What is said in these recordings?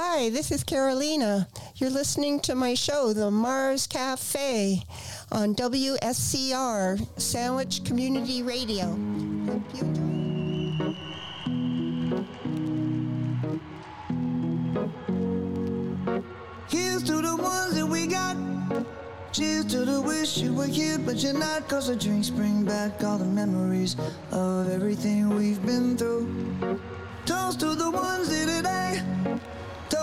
Hi, this is Carolina. You're listening to my show, The Mars Cafe, on WSCR, Sandwich Community Radio. Here's to the ones that we got. Cheers to the wish you were here, but you're not. Cause the drinks bring back all the memories of everything we've been through. Toast to the ones here today.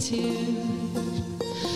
To.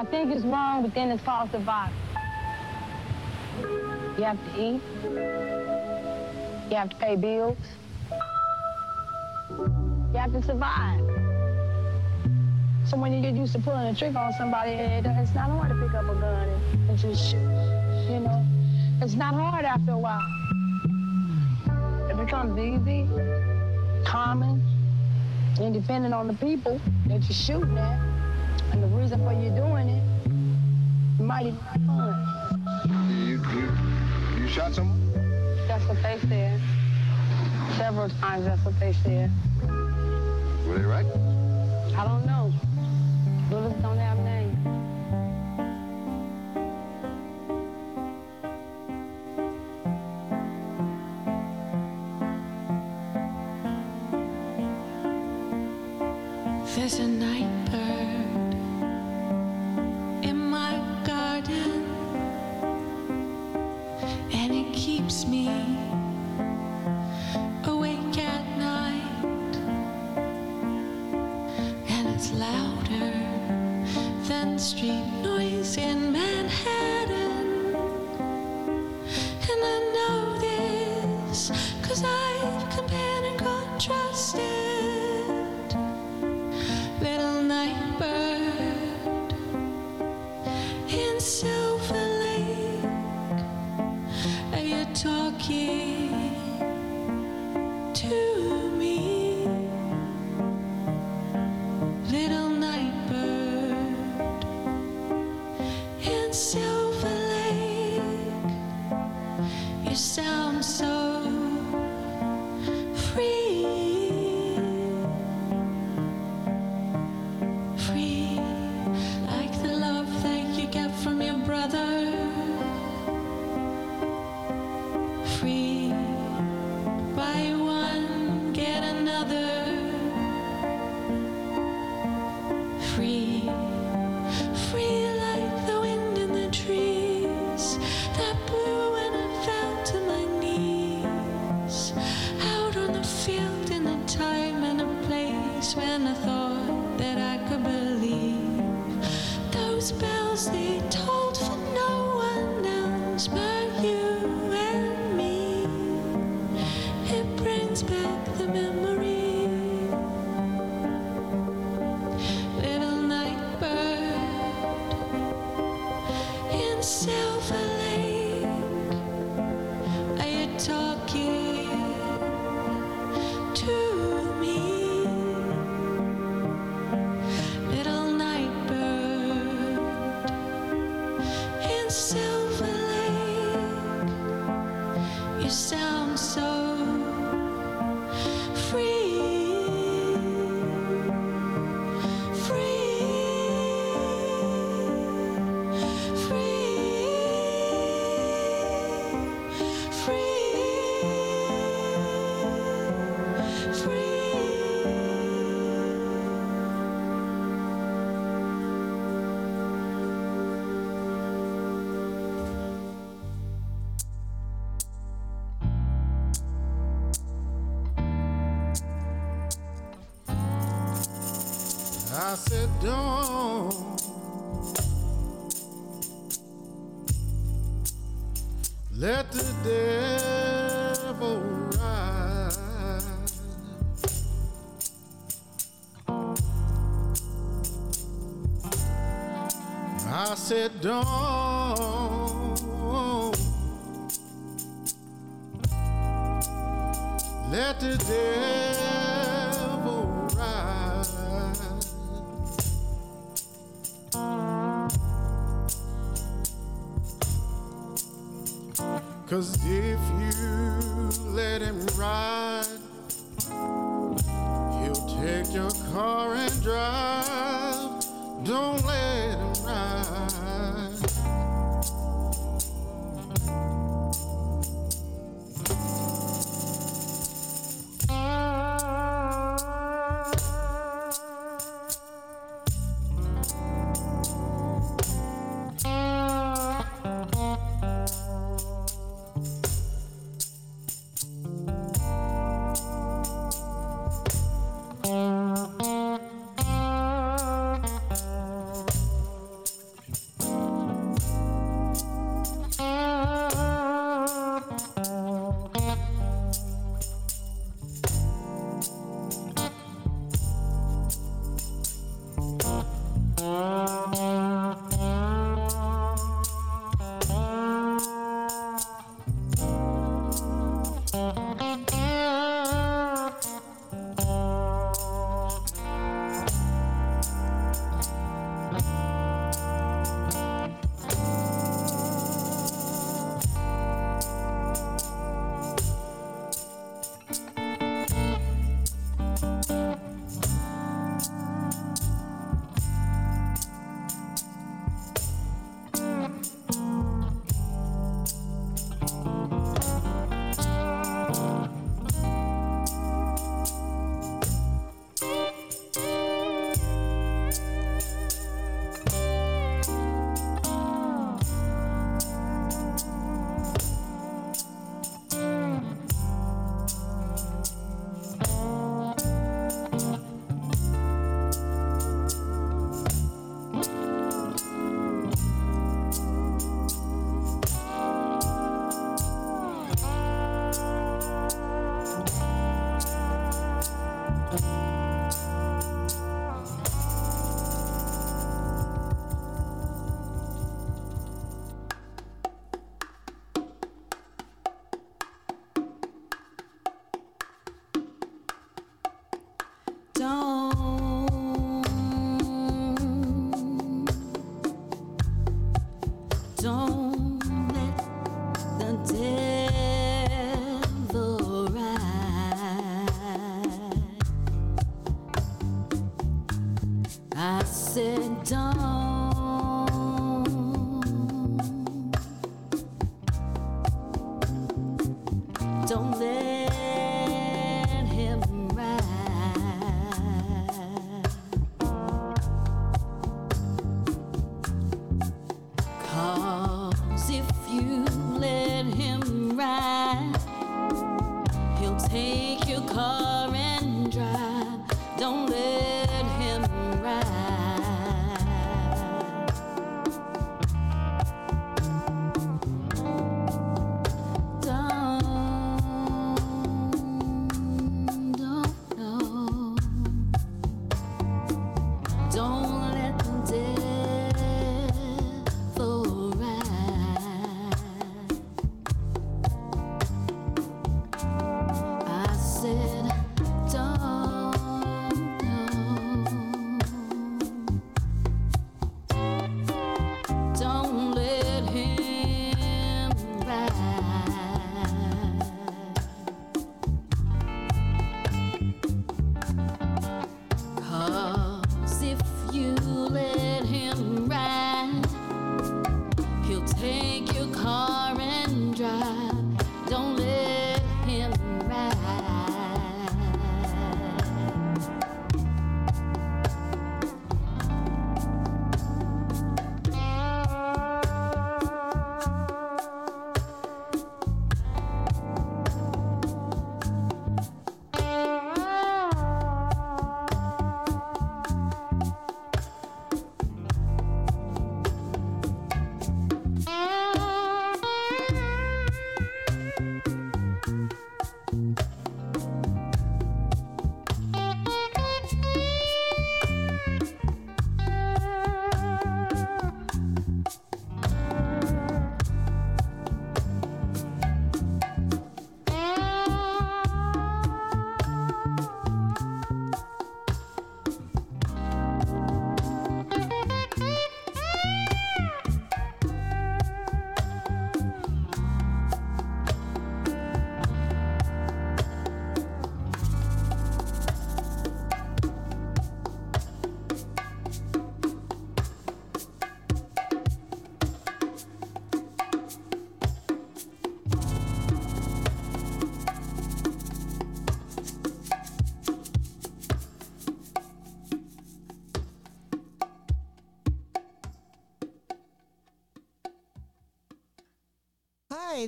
I think it's wrong, but then it's falsified. You have to eat. You have to pay bills. You have to survive. So when you get used to pulling a trigger on somebody, it's not hard to pick up a gun and, and just shoot. You know, it's not hard after a while. It becomes easy, common, and depending on the people that you're shooting at and the reason for you doing it, it might even fun. You, you, you shot someone? That's what they said. Several times that's what they said. Were they right? I don't know. Bullets don't have I said, don't let the devil ride. I said, don't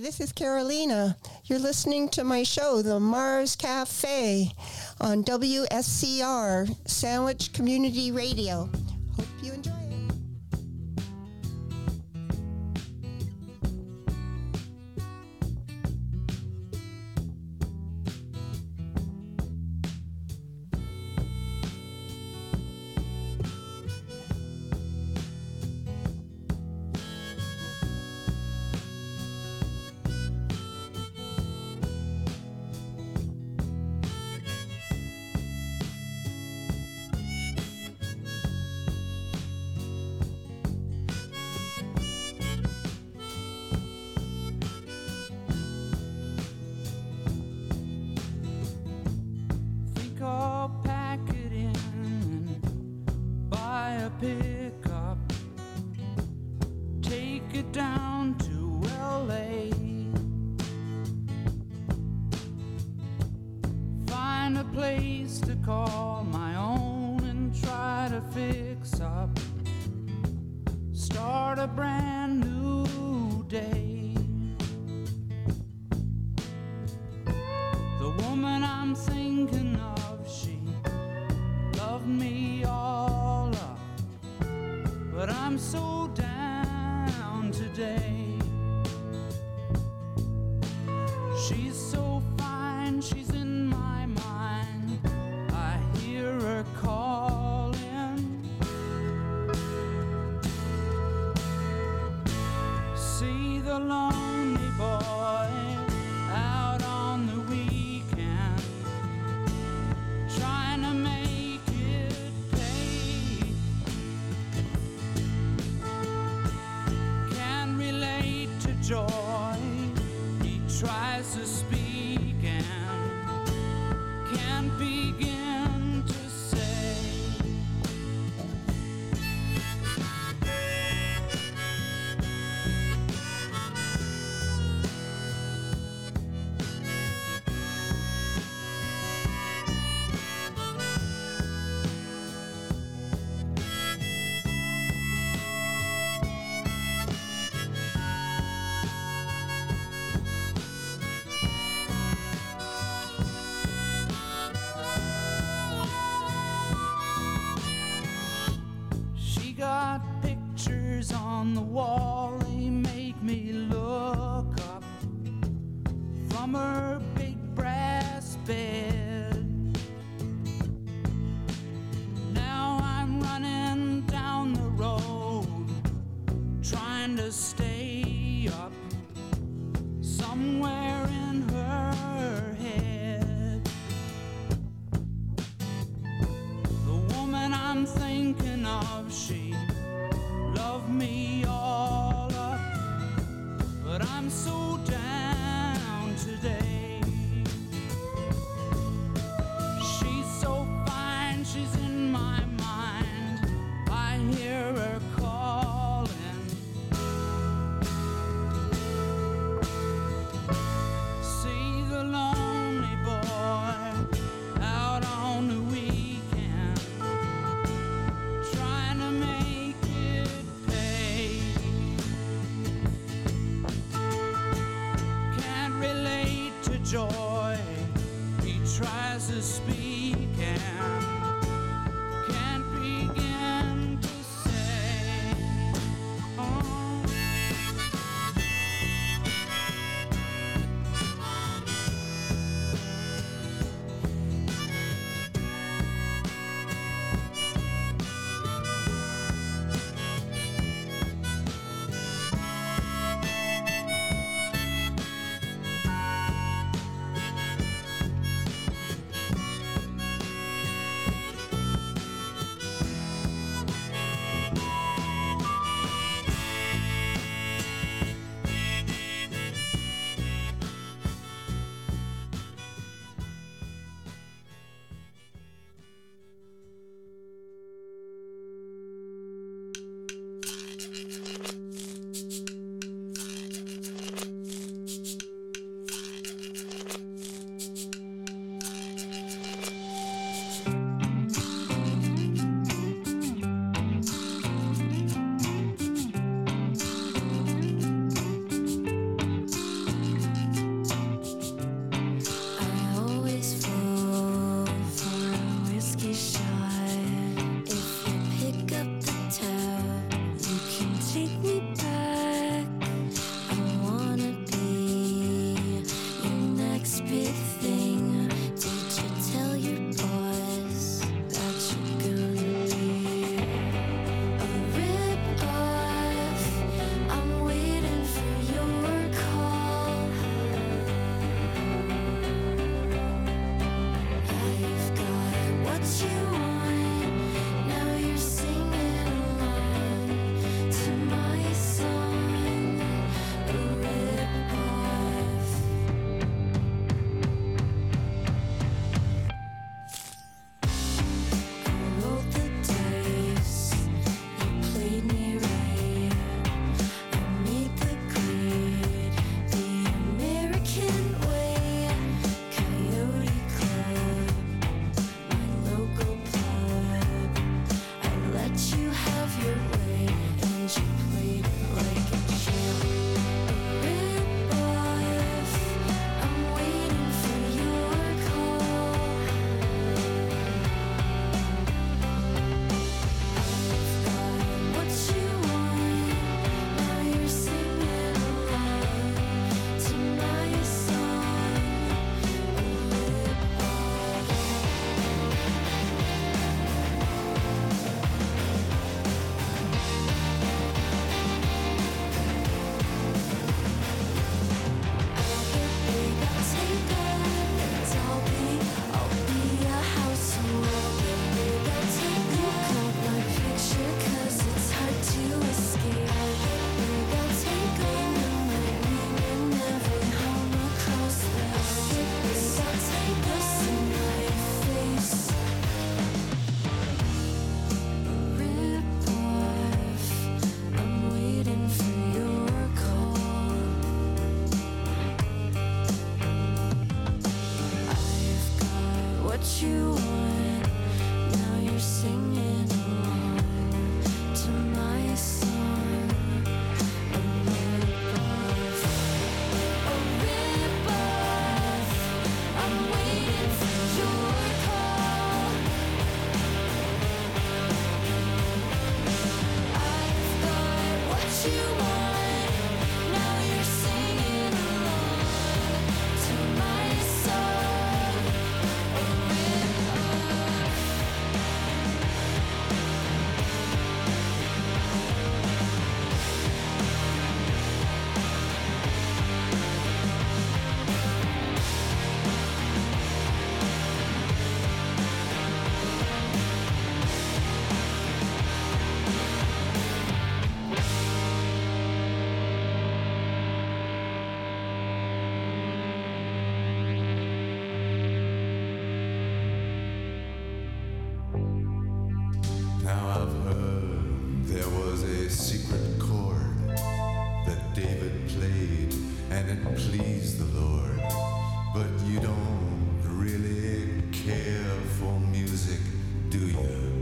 this is Carolina. You're listening to my show, The Mars Cafe, on WSCR, Sandwich Community Radio. place to call my own and try to fix up. Start a brand new day. The woman I'm thinking of, she loved me all up. But I'm so down today. Now I've heard there was a secret chord that David played and it pleased the Lord. But you don't really care for music, do you?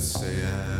say I.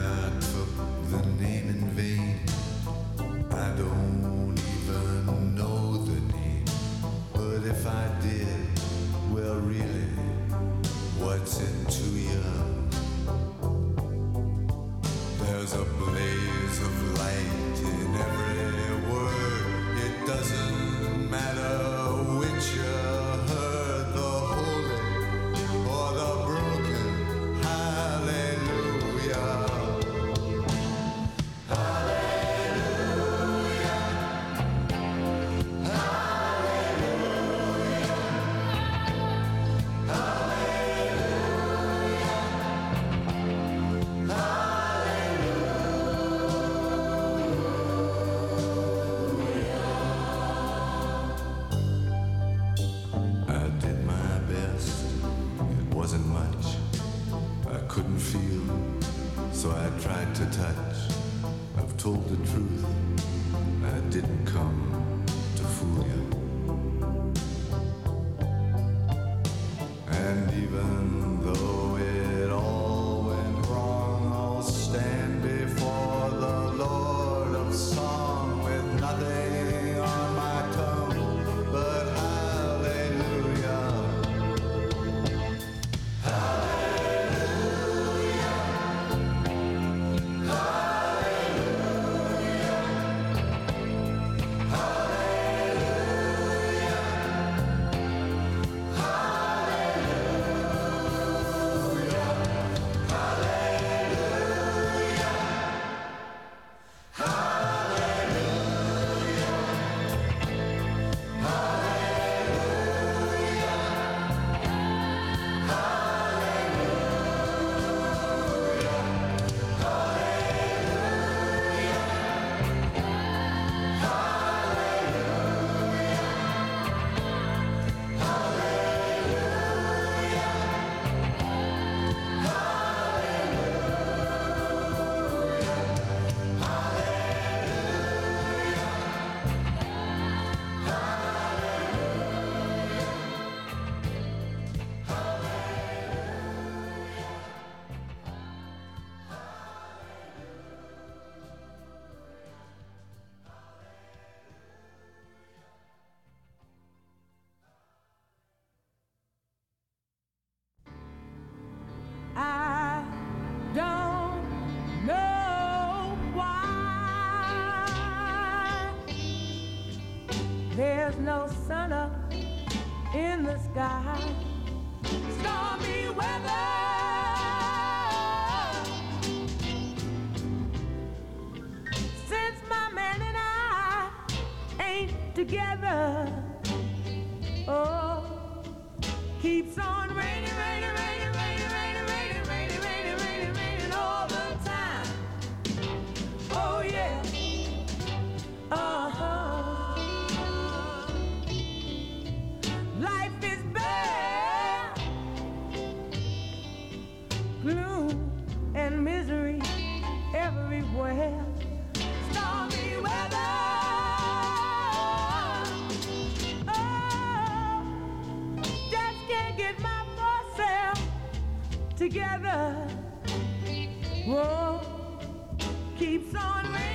it's on.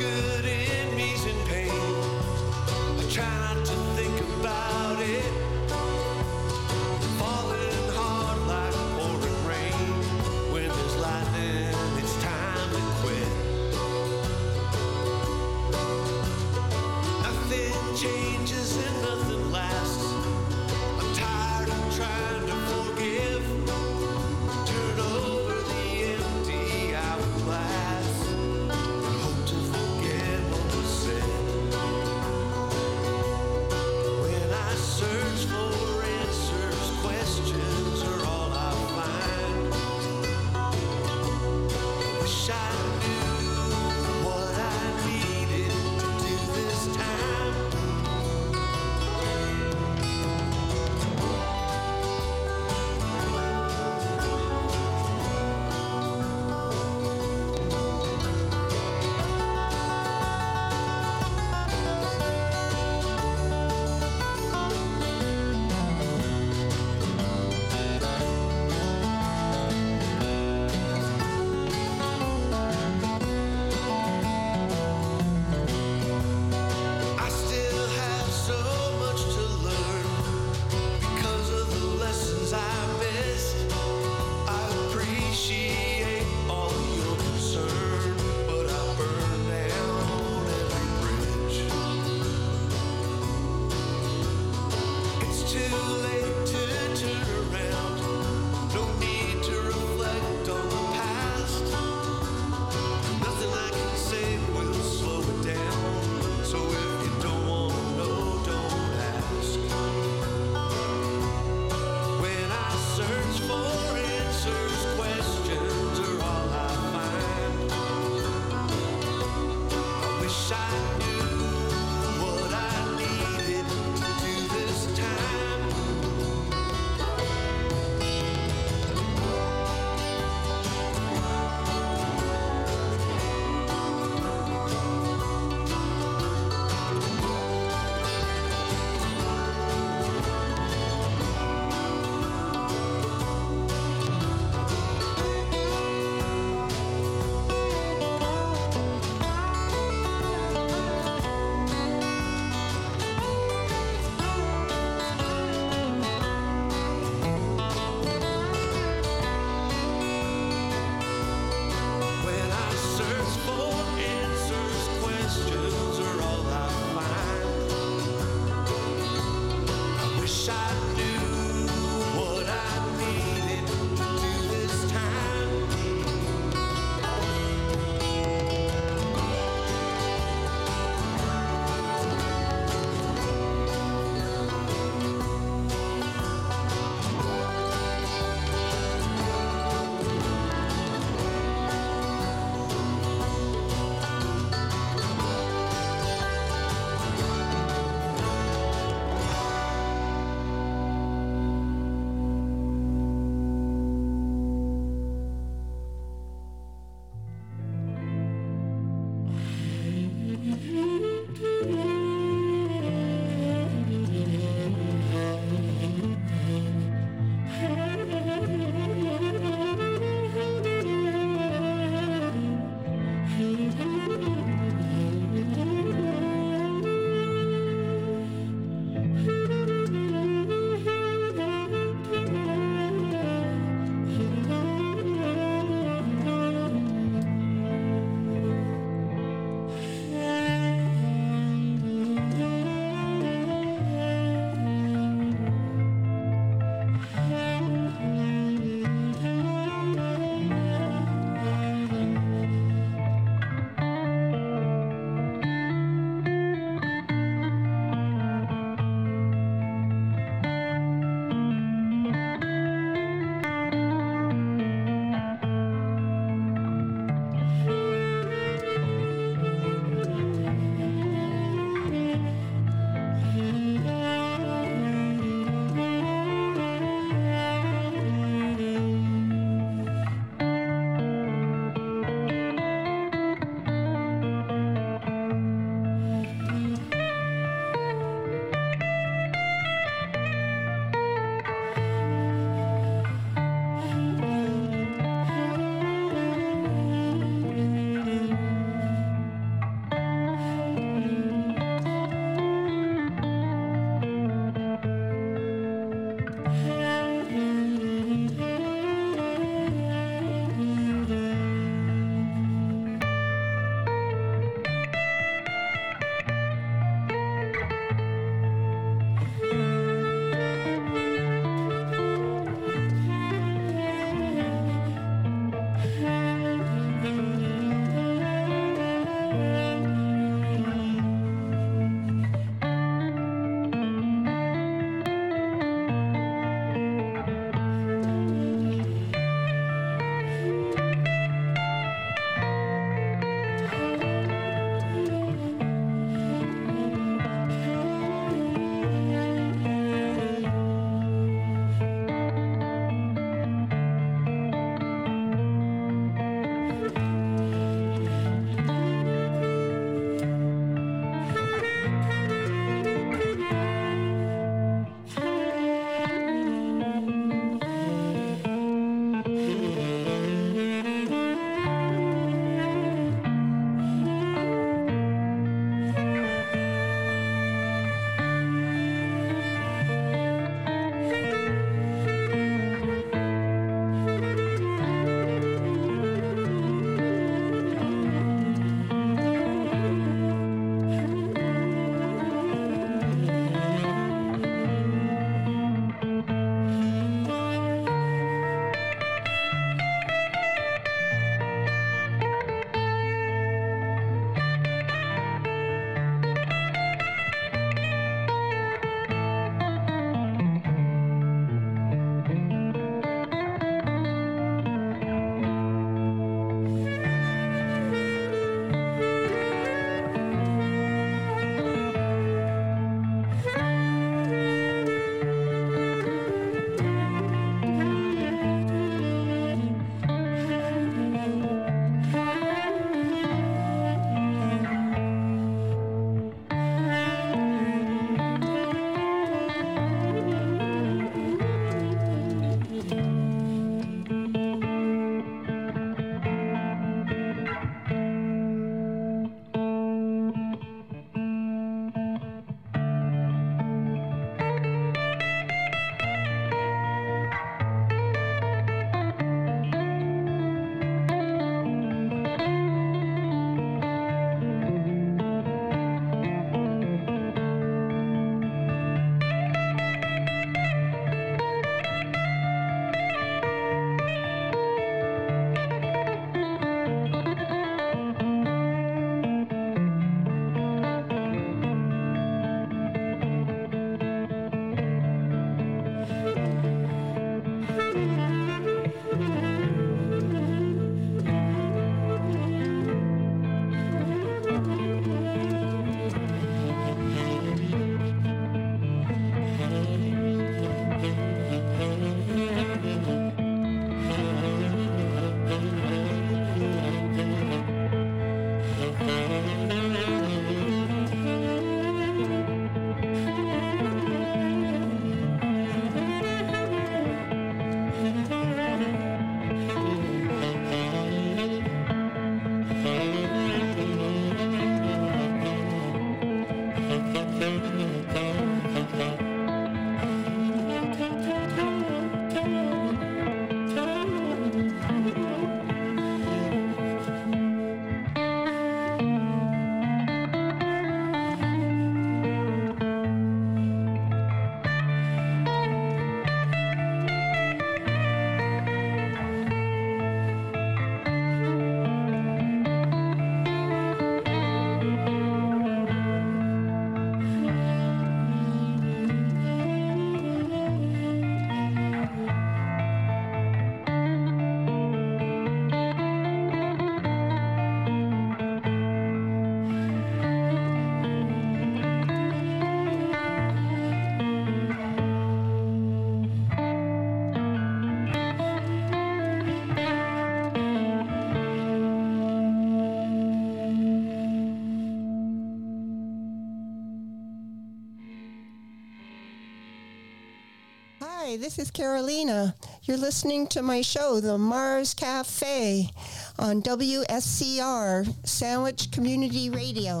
This is Carolina. You're listening to my show, The Mars Cafe, on WSCR, Sandwich Community Radio.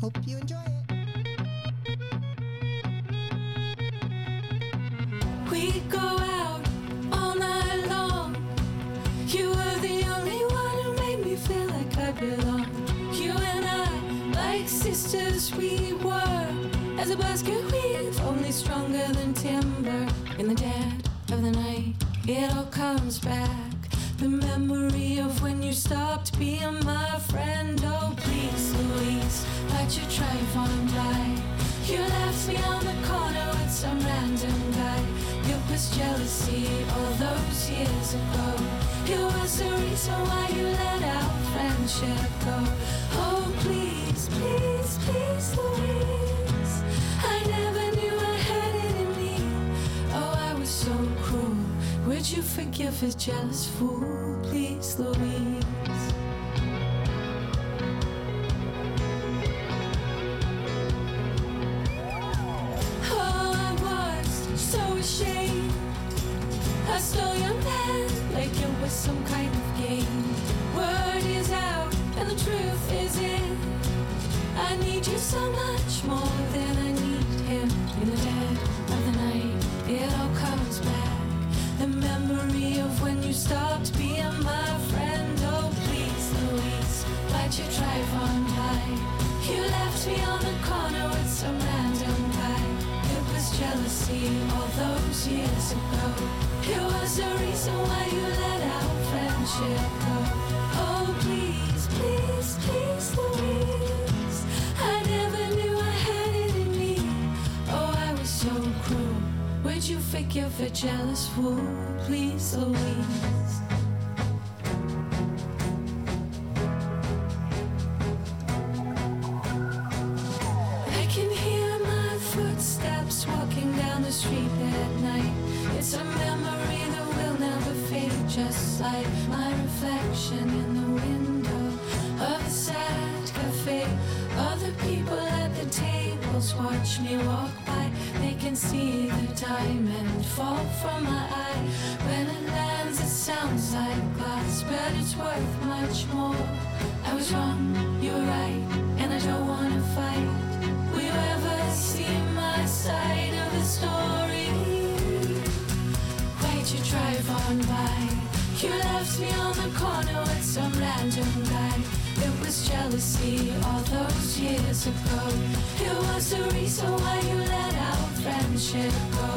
Hope you enjoy ago. It was the reason why you let our friendship go. Oh, please, please, please, Louise. I never knew I had it in me. Oh, I was so cruel. Would you forgive a jealous fool, please, Louise? Some kind of game. Word is out and the truth is in. I need you so much more than I need him. In the dead of the night, it all comes back. The memory of when you stopped being my friend. Oh, please, Louise, why'd you drive on by? You left me on the corner with some was jealousy all those years ago. It was the reason why you let our friendship go. Oh, please, please, please, Louise. I never knew I had it in me. Oh, I was so cruel. Would you forgive a jealous fool, please, Louise? Just like my reflection in the window of the sad cafe. Other people at the tables watch me walk by. They can see the diamond fall from my eye. When it lands, it sounds like glass, but it's worth much more. I was wrong, Me on the corner with some random guy. It was jealousy all those years ago. It was the reason why you let our friendship go.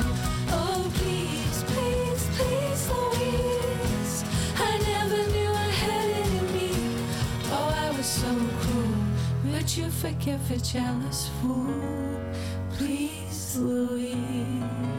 Oh, please, please, please, Louise. I never knew I had it in me. Oh, I was so cruel. Would you forgive a jealous fool? Please, Louise.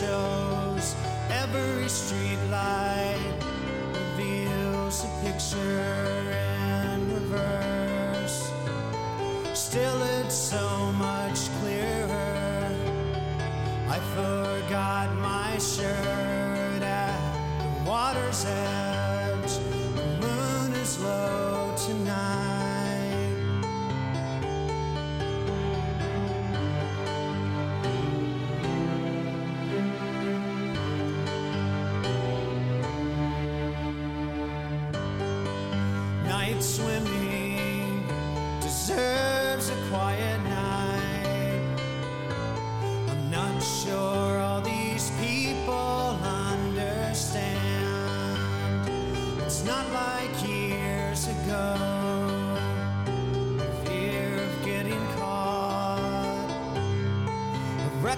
shows every street light reveals a picture in reverse. Still, it's so much clearer. I forgot my shirt at the water's edge.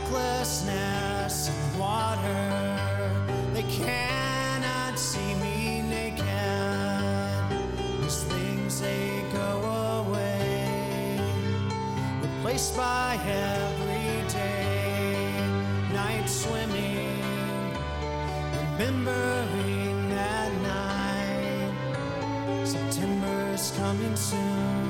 helplessness and water. They cannot see me naked. These things they go away, replaced by every day. Night swimming, remembering that night. September's coming soon.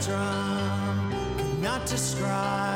drum cannot describe.